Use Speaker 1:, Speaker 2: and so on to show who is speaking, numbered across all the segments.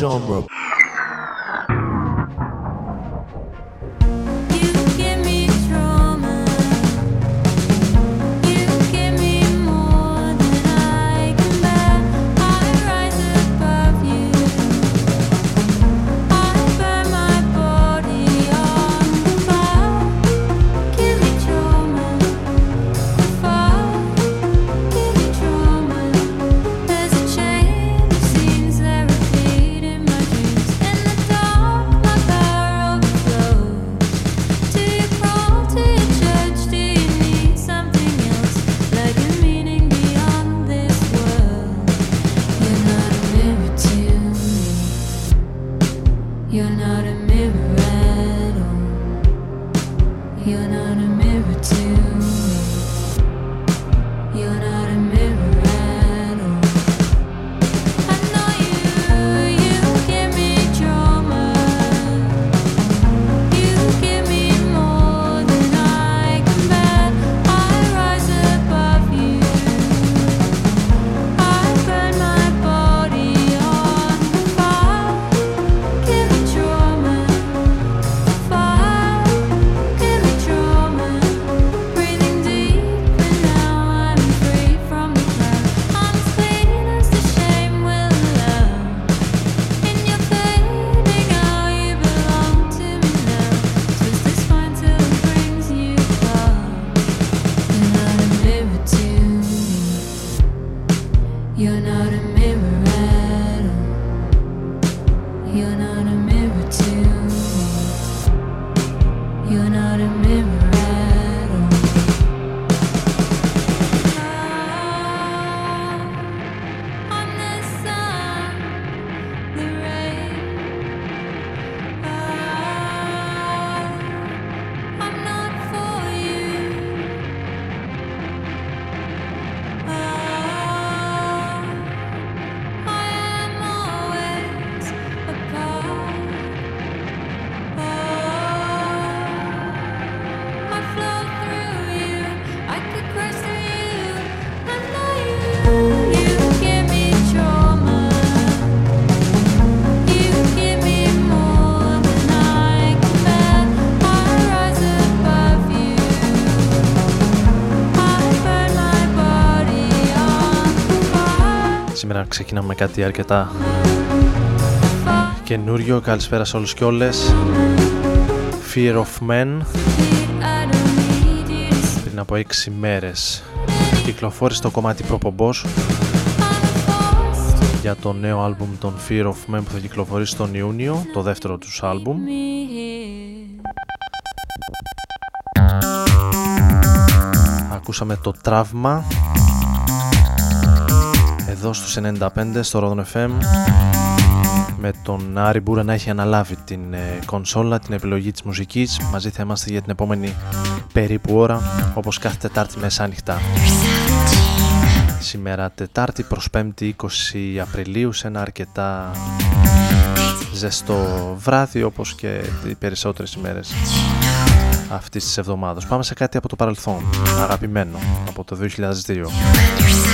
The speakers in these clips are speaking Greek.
Speaker 1: genre.
Speaker 2: Ξεκινάμε με κάτι αρκετά καινούριο. Καλησπέρα σε όλους και όλες. Fear of Men. Πριν από 6 μέρες κυκλοφόρησε το κομμάτι προπομπός για το νέο άλμπουμ των Fear of Men που θα κυκλοφορήσει τον Ιούνιο, το δεύτερο τους άλμπουμ. Ακούσαμε το τραύμα εδώ στους 95 στο Rodon FM με τον Άρη Μπούρα να έχει αναλάβει την ε, κονσόλα, την επιλογή της μουσικής. Μαζί θα είμαστε για την επόμενη περίπου ώρα, όπως κάθε Τετάρτη μεσάνυχτα. Σήμερα Τετάρτη προς 5η 20 Απριλίου σε ένα αρκετά ζεστό βράδυ όπως και οι περισσότερες ημέρες αυτής της εβδομάδας. Πάμε σε κάτι από το παρελθόν, αγαπημένο, από το 2002.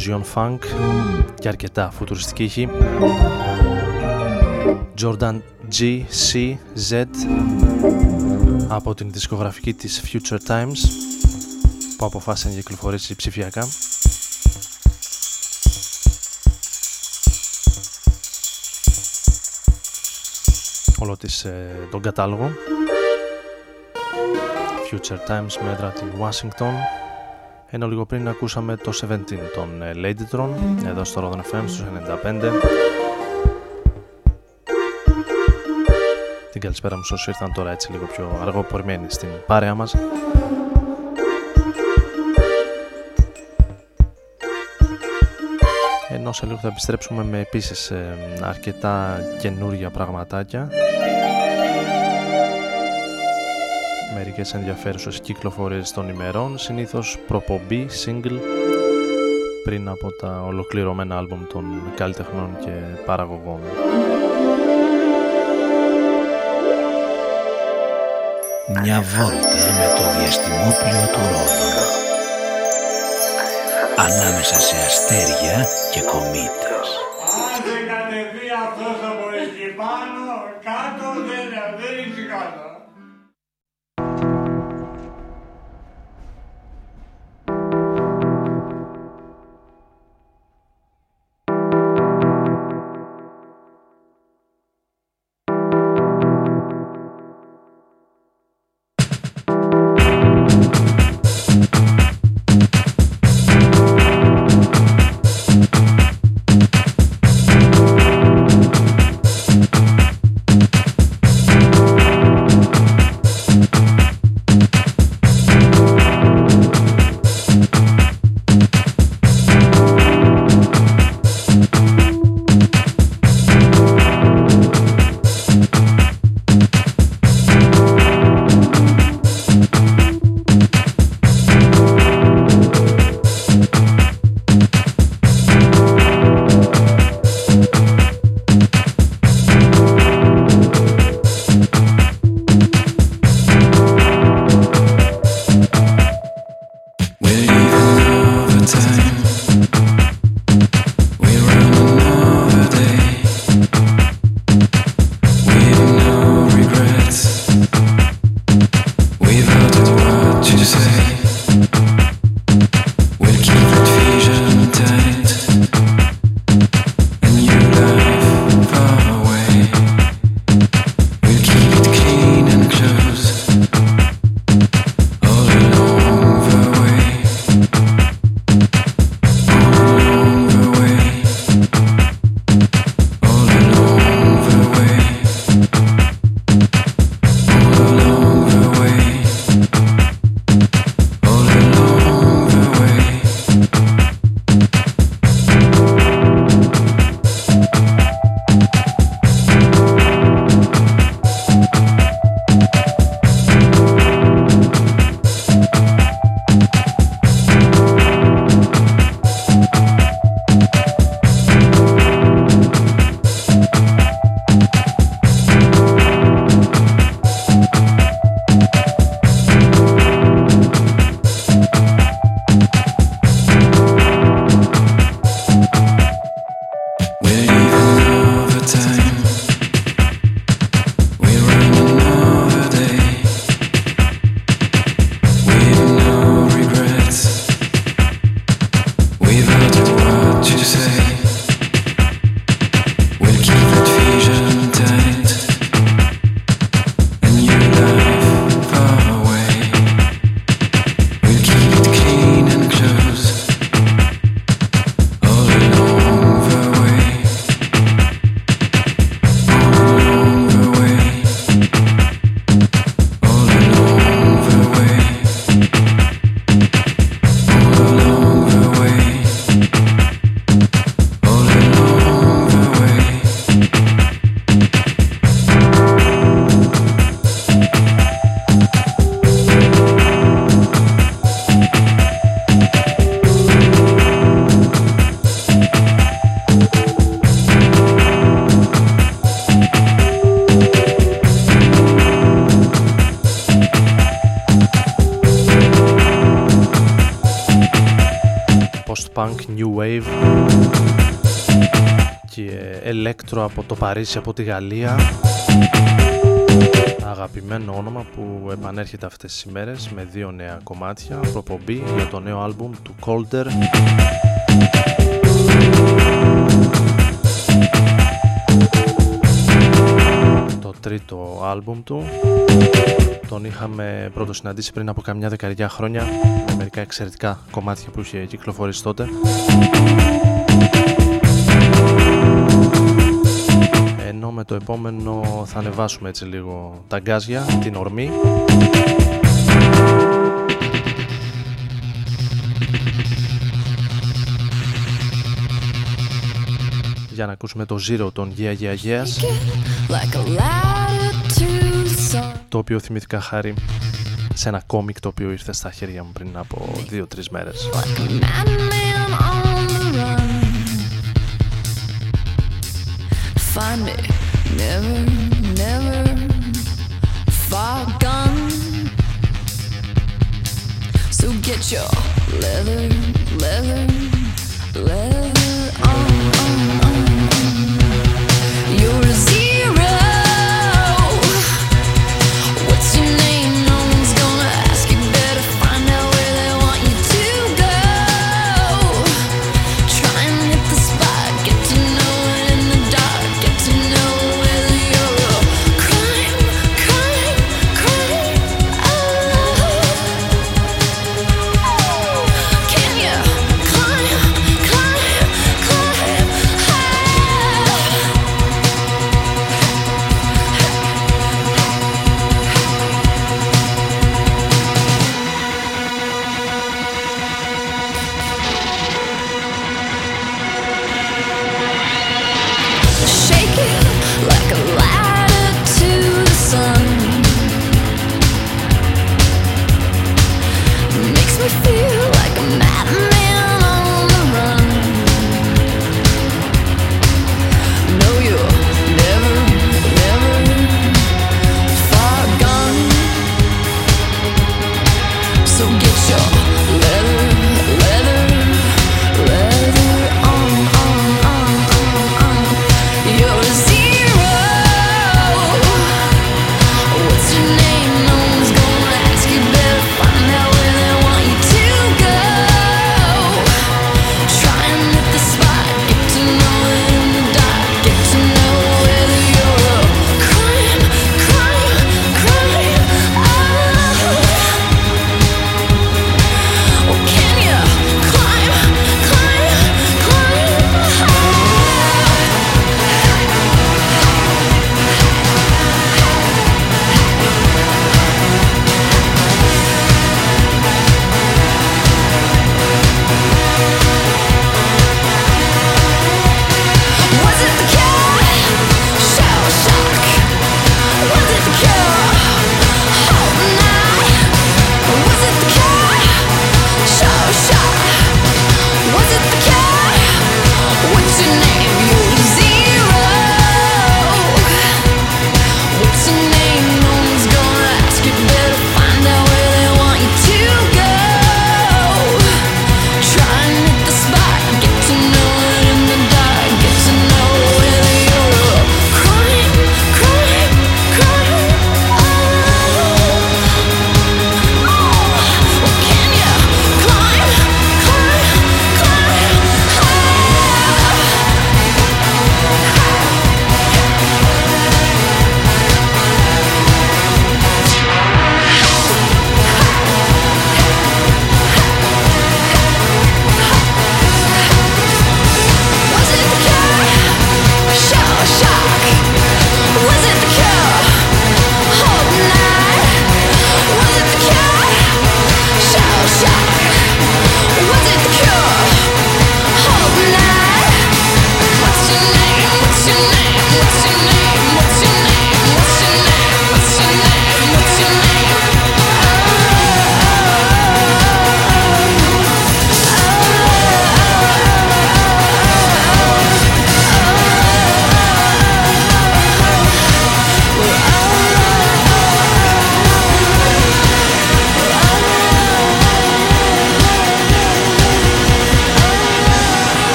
Speaker 2: Fusion funk και αρκετά φουτουριστική ήχη. Jordan G, C, Z από την δισκογραφική της Future Times που αποφάσισε να κυκλοφορήσει ψηφιακά. Όλο της, ε, τον κατάλογο Future Times με έδρα τη Washington ενώ λίγο πριν ακούσαμε το 17 των ε, Ladytron εδώ στο Rodon FM στους 95 Την καλησπέρα μου όσοι ήρθαν τώρα έτσι λίγο πιο αργό στην παρέα μας. Ενώ σε λίγο θα επιστρέψουμε με επίσης ε, αρκετά καινούργια πραγματάκια μερικές ενδιαφέρουσες κυκλοφορίες των ημερών, συνήθως προπομπή, single, πριν από τα ολοκληρωμένα άλμπουμ των καλλιτεχνών και παραγωγών.
Speaker 3: Μια βόλτα με το διαστημόπλιο του Ρόδων ανάμεσα σε αστέρια και κομήτες.
Speaker 1: Electro από το Παρίσι, από τη Γαλλία. Αγαπημένο όνομα που επανέρχεται αυτές τις ημέρες με δύο νέα κομμάτια. Προπομπή για το νέο άλμπουμ του Colder το τρίτο άλμπουμ του. Τον είχαμε πρώτο συναντήσει πριν από καμιά δεκαετία χρόνια με μερικά εξαιρετικά κομμάτια που είχε κυκλοφορήσει τότε με το επόμενο θα ανεβάσουμε έτσι λίγο τα γκάζια, την ορμή. Για να ακούσουμε το Zero των Yeah Yeah Yeahs το οποίο θυμήθηκα χάρη σε ένα κόμικ το οποίο ήρθε στα χέρια μου πριν από 2-3 μέρες Find me, never, never far gone. So get your leather, leather, leather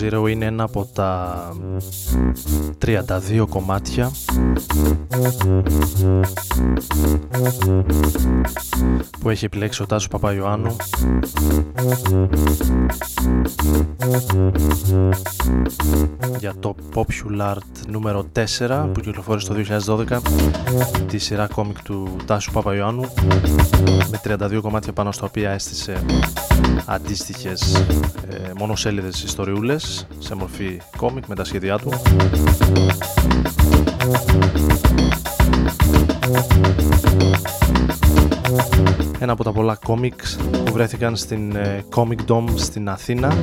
Speaker 1: Zero
Speaker 2: είναι ένα από τα 32 κομμάτια που έχει επιλέξει ο Τάσος Παπαϊωάννου για το Popular νούμερο 4 που κυκλοφόρησε το 2012 τη σειρά κόμικ του Τάσου Παπαϊωάννου με 32 κομμάτια πάνω στα οποία έστησε αντίστοιχες ε, μονοσέλιδες ιστοριούλες σε μορφή κόμικ με τα σχέδιά του ένα από τα πολλά κόμικς που βρέθηκαν στην ε, Comic Dome στην Αθήνα.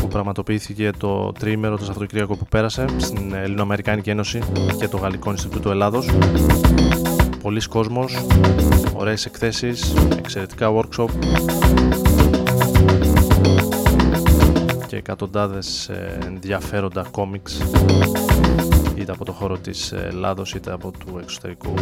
Speaker 2: Που πραγματοποιήθηκε το τρίμερο το Σαββατοκύριακο που πέρασε στην Ελληνοαμερικάνικη Ένωση και το Γαλλικό Ινστιτούτο Ελλάδος. Πολλοί κόσμος, ωραίες εκθέσεις, εξαιρετικά workshop και εκατοντάδες ε, ενδιαφέροντα κόμιξ είτε από το χώρο της Ελλάδος είτε από του εξωτερικού.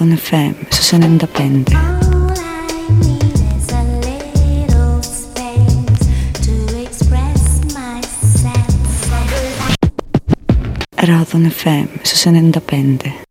Speaker 4: Ράδον FM στους 95. Ράδον FM στους 95.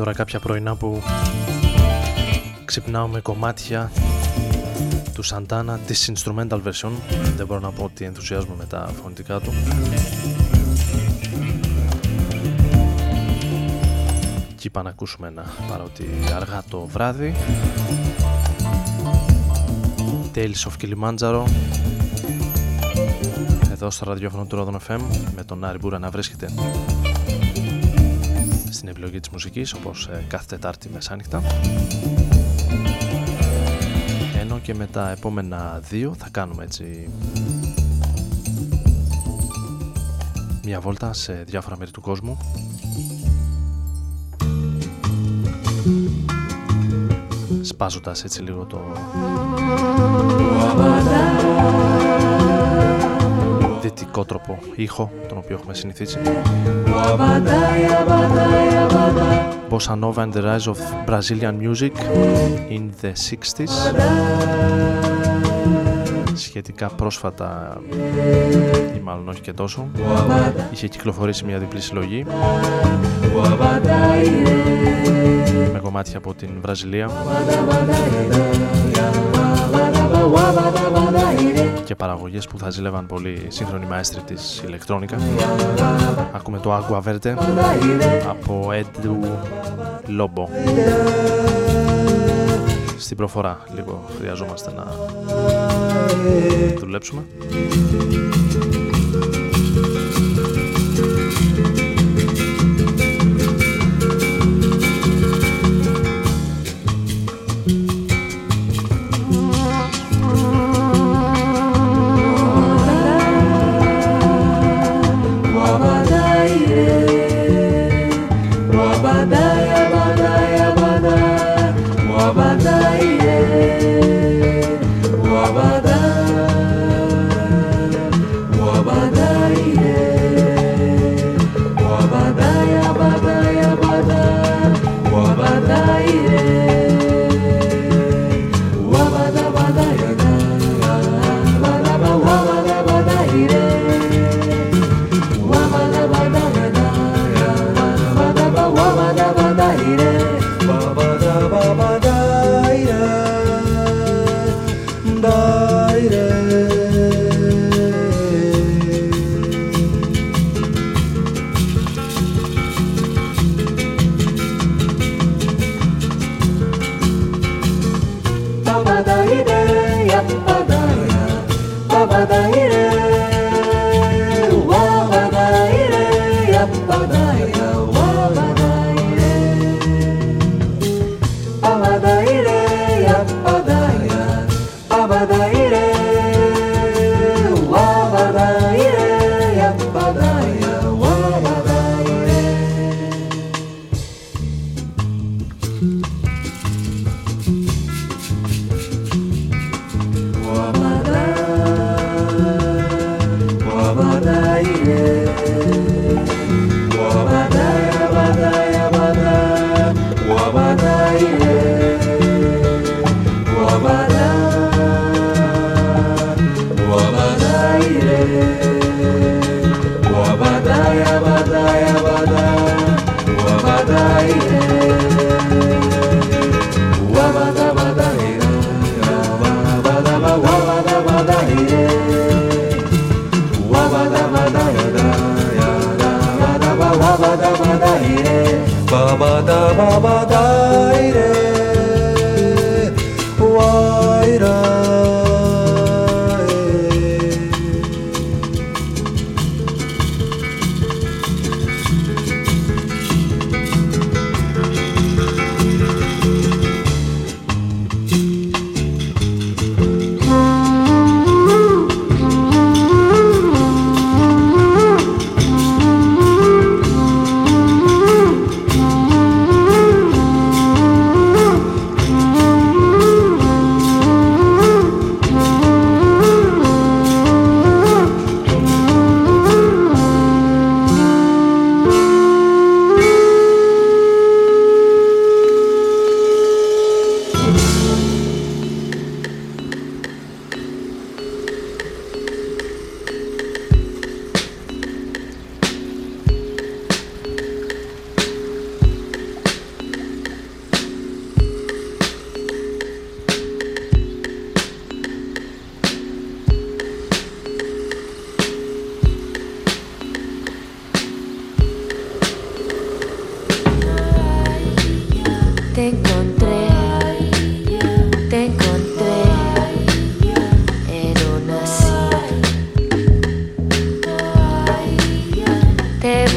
Speaker 2: Τώρα κάποια πρωινά που ξυπνάω με κομμάτια του Santana της instrumental version. Δεν μπορώ να πω ότι ενθουσιάζομαι με τα φωνητικά του. Και είπα να ακούσουμε ένα παρότι αργά το βράδυ. Tales of Kilimanjaro. Εδώ στο ραδιόφωνο του Rodon FM με τον Άρη Μπούρα να βρίσκεται στην επιλογή της μουσικής όπως ε, κάθε Τετάρτη μεσάνυχτα. Ενώ και με τα επόμενα δύο θα κάνουμε έτσι μια βόλτα σε διάφορα μέρη του κόσμου. Σπάζοντας έτσι λίγο το τρόπο ήχο τον οποίο έχουμε συνηθίσει. Bossa Nova and the Rise of Brazilian Music in the 60s σχετικά πρόσφατα ή μάλλον όχι και τόσο είχε κυκλοφορήσει μια διπλή συλλογή. Με κομμάτια από την Βραζιλία και παραγωγές που θα ζήλευαν πολύ σύγχρονοι μαέστροι της ηλεκτρόνικας. Ακούμε το Agua Verde από Edu Lobo. Στην προφορά λίγο χρειαζόμαστε να δουλέψουμε.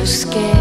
Speaker 5: scared.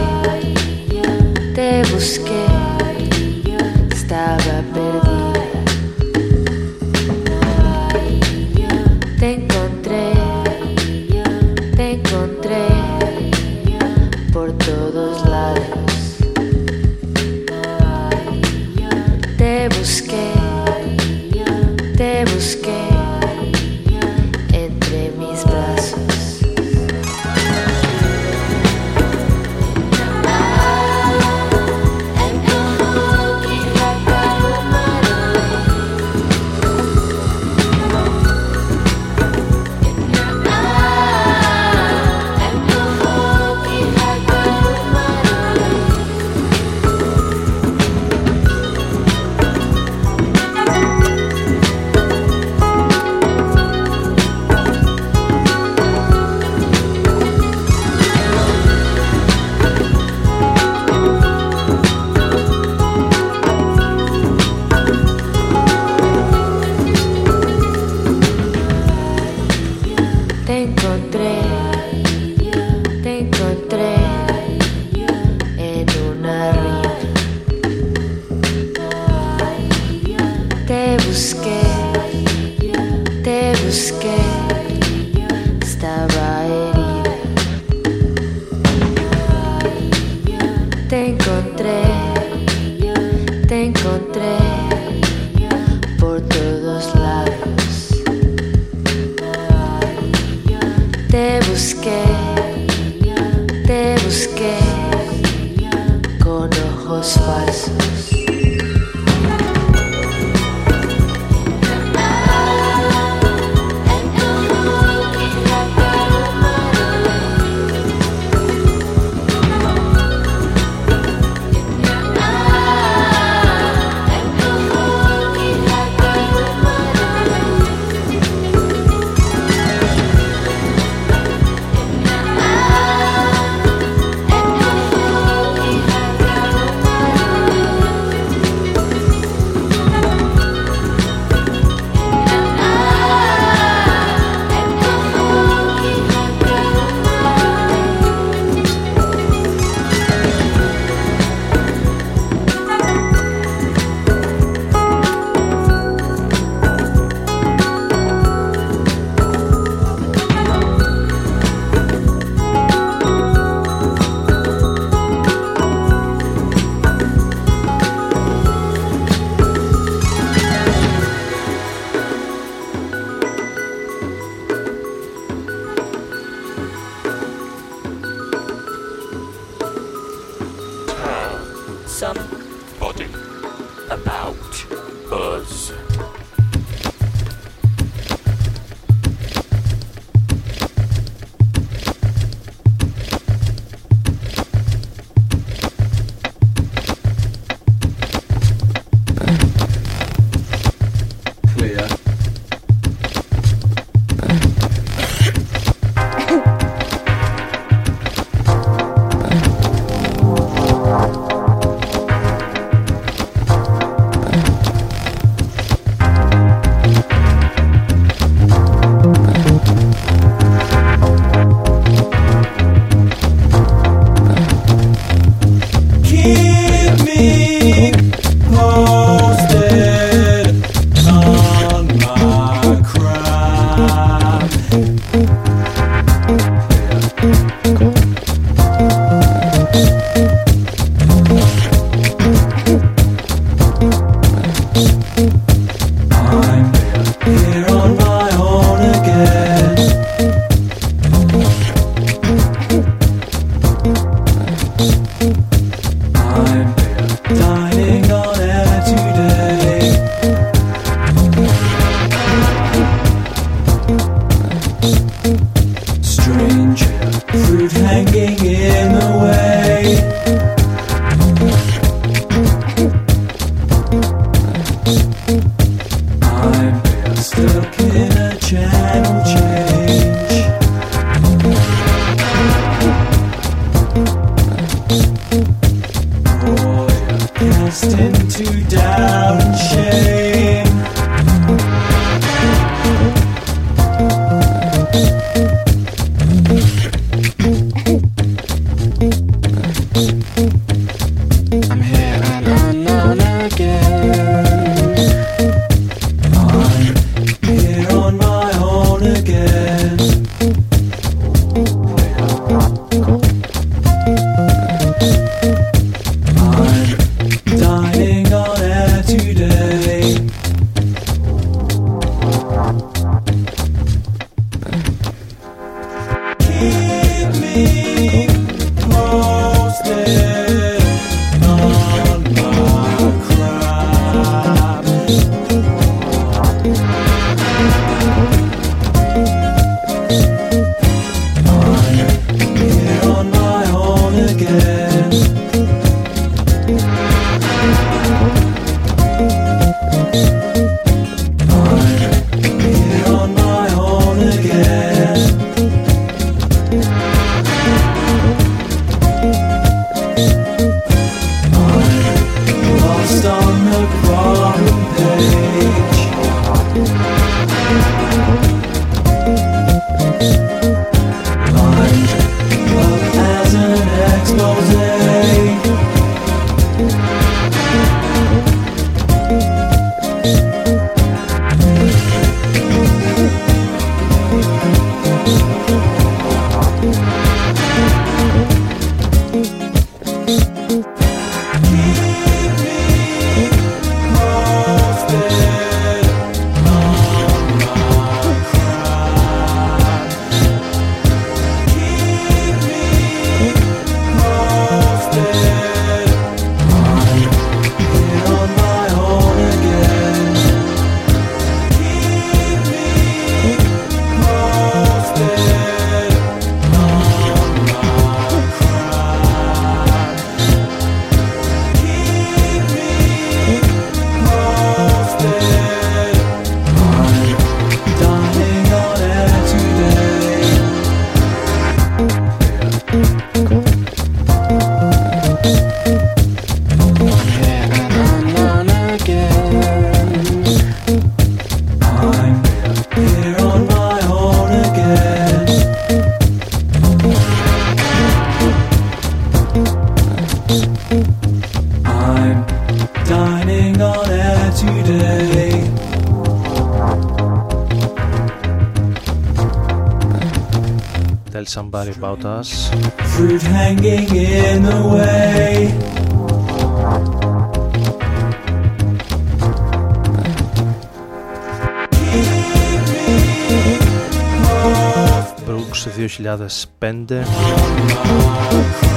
Speaker 5: About us.
Speaker 6: Fruit hanging in the way.
Speaker 2: Brooks 2005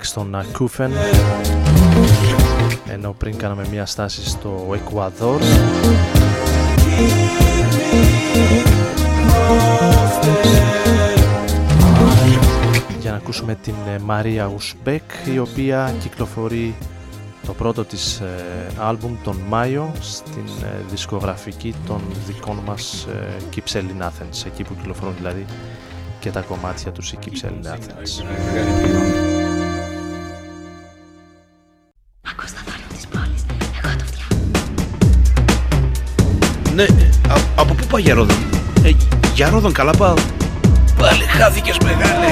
Speaker 2: remix των Akufen ενώ πριν κάναμε μια στάση στο Εκουαδόρ για να ακούσουμε την Μαρία Ουσμπέκ η οποία κυκλοφορεί το πρώτο της ε, άλμπουμ τον Μάιο στην ε, δισκογραφική των δικών μας ε, Keeps in Athens. Εκεί που κυκλοφορούν δηλαδή και τα κομμάτια τους η Keeps in Athens
Speaker 3: Ναι, α, από πού πάει για Ρόδον; Ε, για Ρόδον καλά πάω. Πάλι χάθηκες μεγάλε.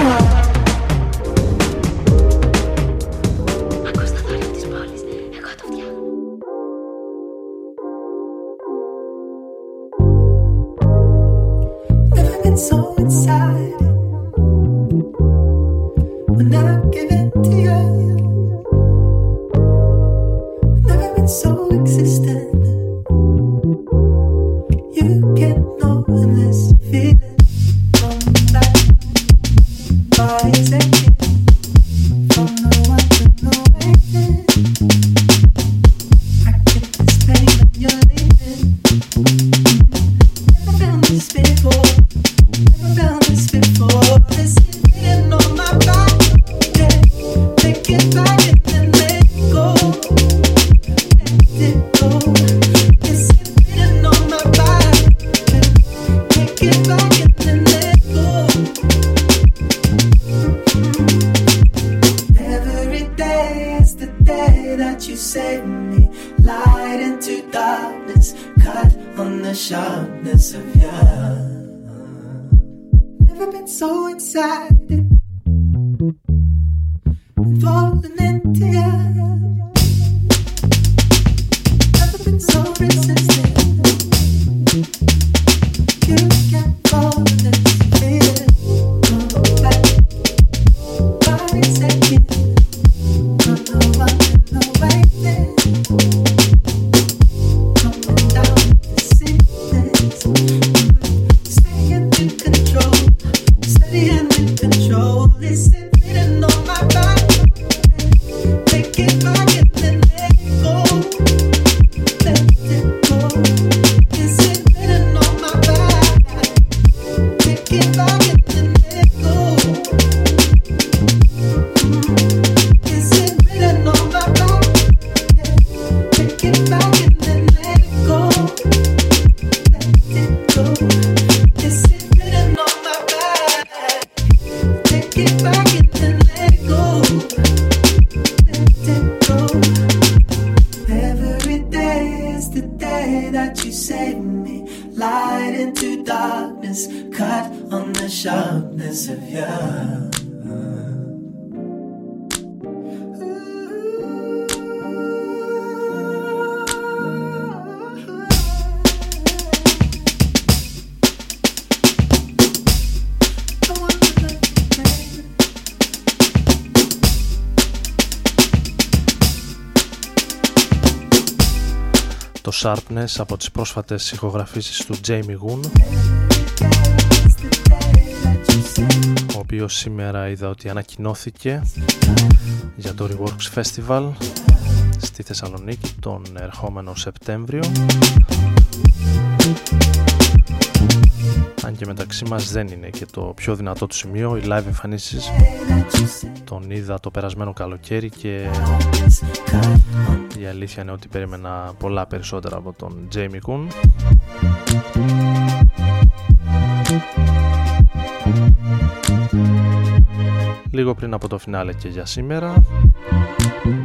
Speaker 7: by. Into darkness, cut on the sharpness of you.
Speaker 2: Το Sharpness από τις πρόσφατες ηχογραφήσεις του Jamie Goon ο οποίος σήμερα είδα ότι ανακοινώθηκε για το Reworks Festival στη Θεσσαλονίκη τον ερχόμενο Σεπτέμβριο αν και μεταξύ μας δεν είναι και το πιο δυνατό του σημείο οι live εμφανίσεις τον είδα το περασμένο καλοκαίρι και η αλήθεια είναι ότι περίμενα πολλά περισσότερα από τον Jamie Kuhn λίγο πριν από το φινάλε και για σήμερα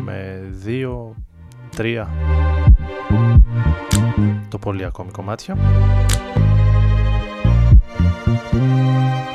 Speaker 2: με δύο, τρία το πολύ ακόμη κομμάτια thank you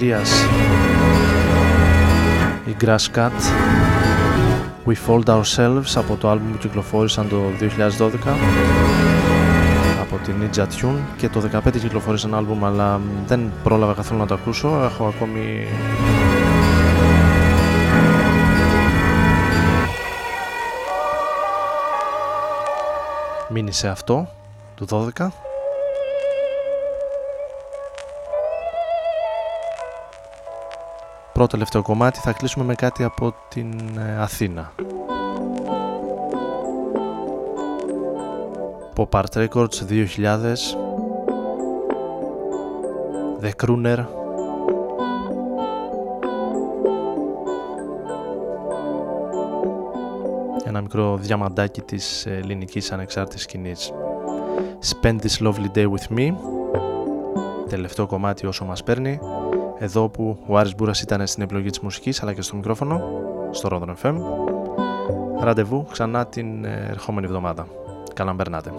Speaker 2: Αγγλίας η Grass Cat We Fold Ourselves από το άλμπουμ που κυκλοφόρησαν το 2012 από την Ninja Tune. Και το 2015 κυκλοφόρησαν άλμπουμ αλλά δεν πρόλαβα καθόλου να το ακούσω. Έχω ακόμη μείνει σε αυτό του 12 πρώτο τελευταίο κομμάτι. Θα κλείσουμε με κάτι από την ε, Αθήνα. Pop Art Records 2000 The Crooner. Ένα μικρό διαμαντάκι της ελληνικής ανεξάρτητης σκηνής. Spend this lovely day with me. Τελευταίο κομμάτι όσο μας παίρνει εδώ που ο Άρης Μπούρας ήταν στην επιλογή της μουσικής αλλά και στο μικρόφωνο στο Rodon FM ραντεβού ξανά την ε, ερχόμενη εβδομάδα. Καλά να περνάτε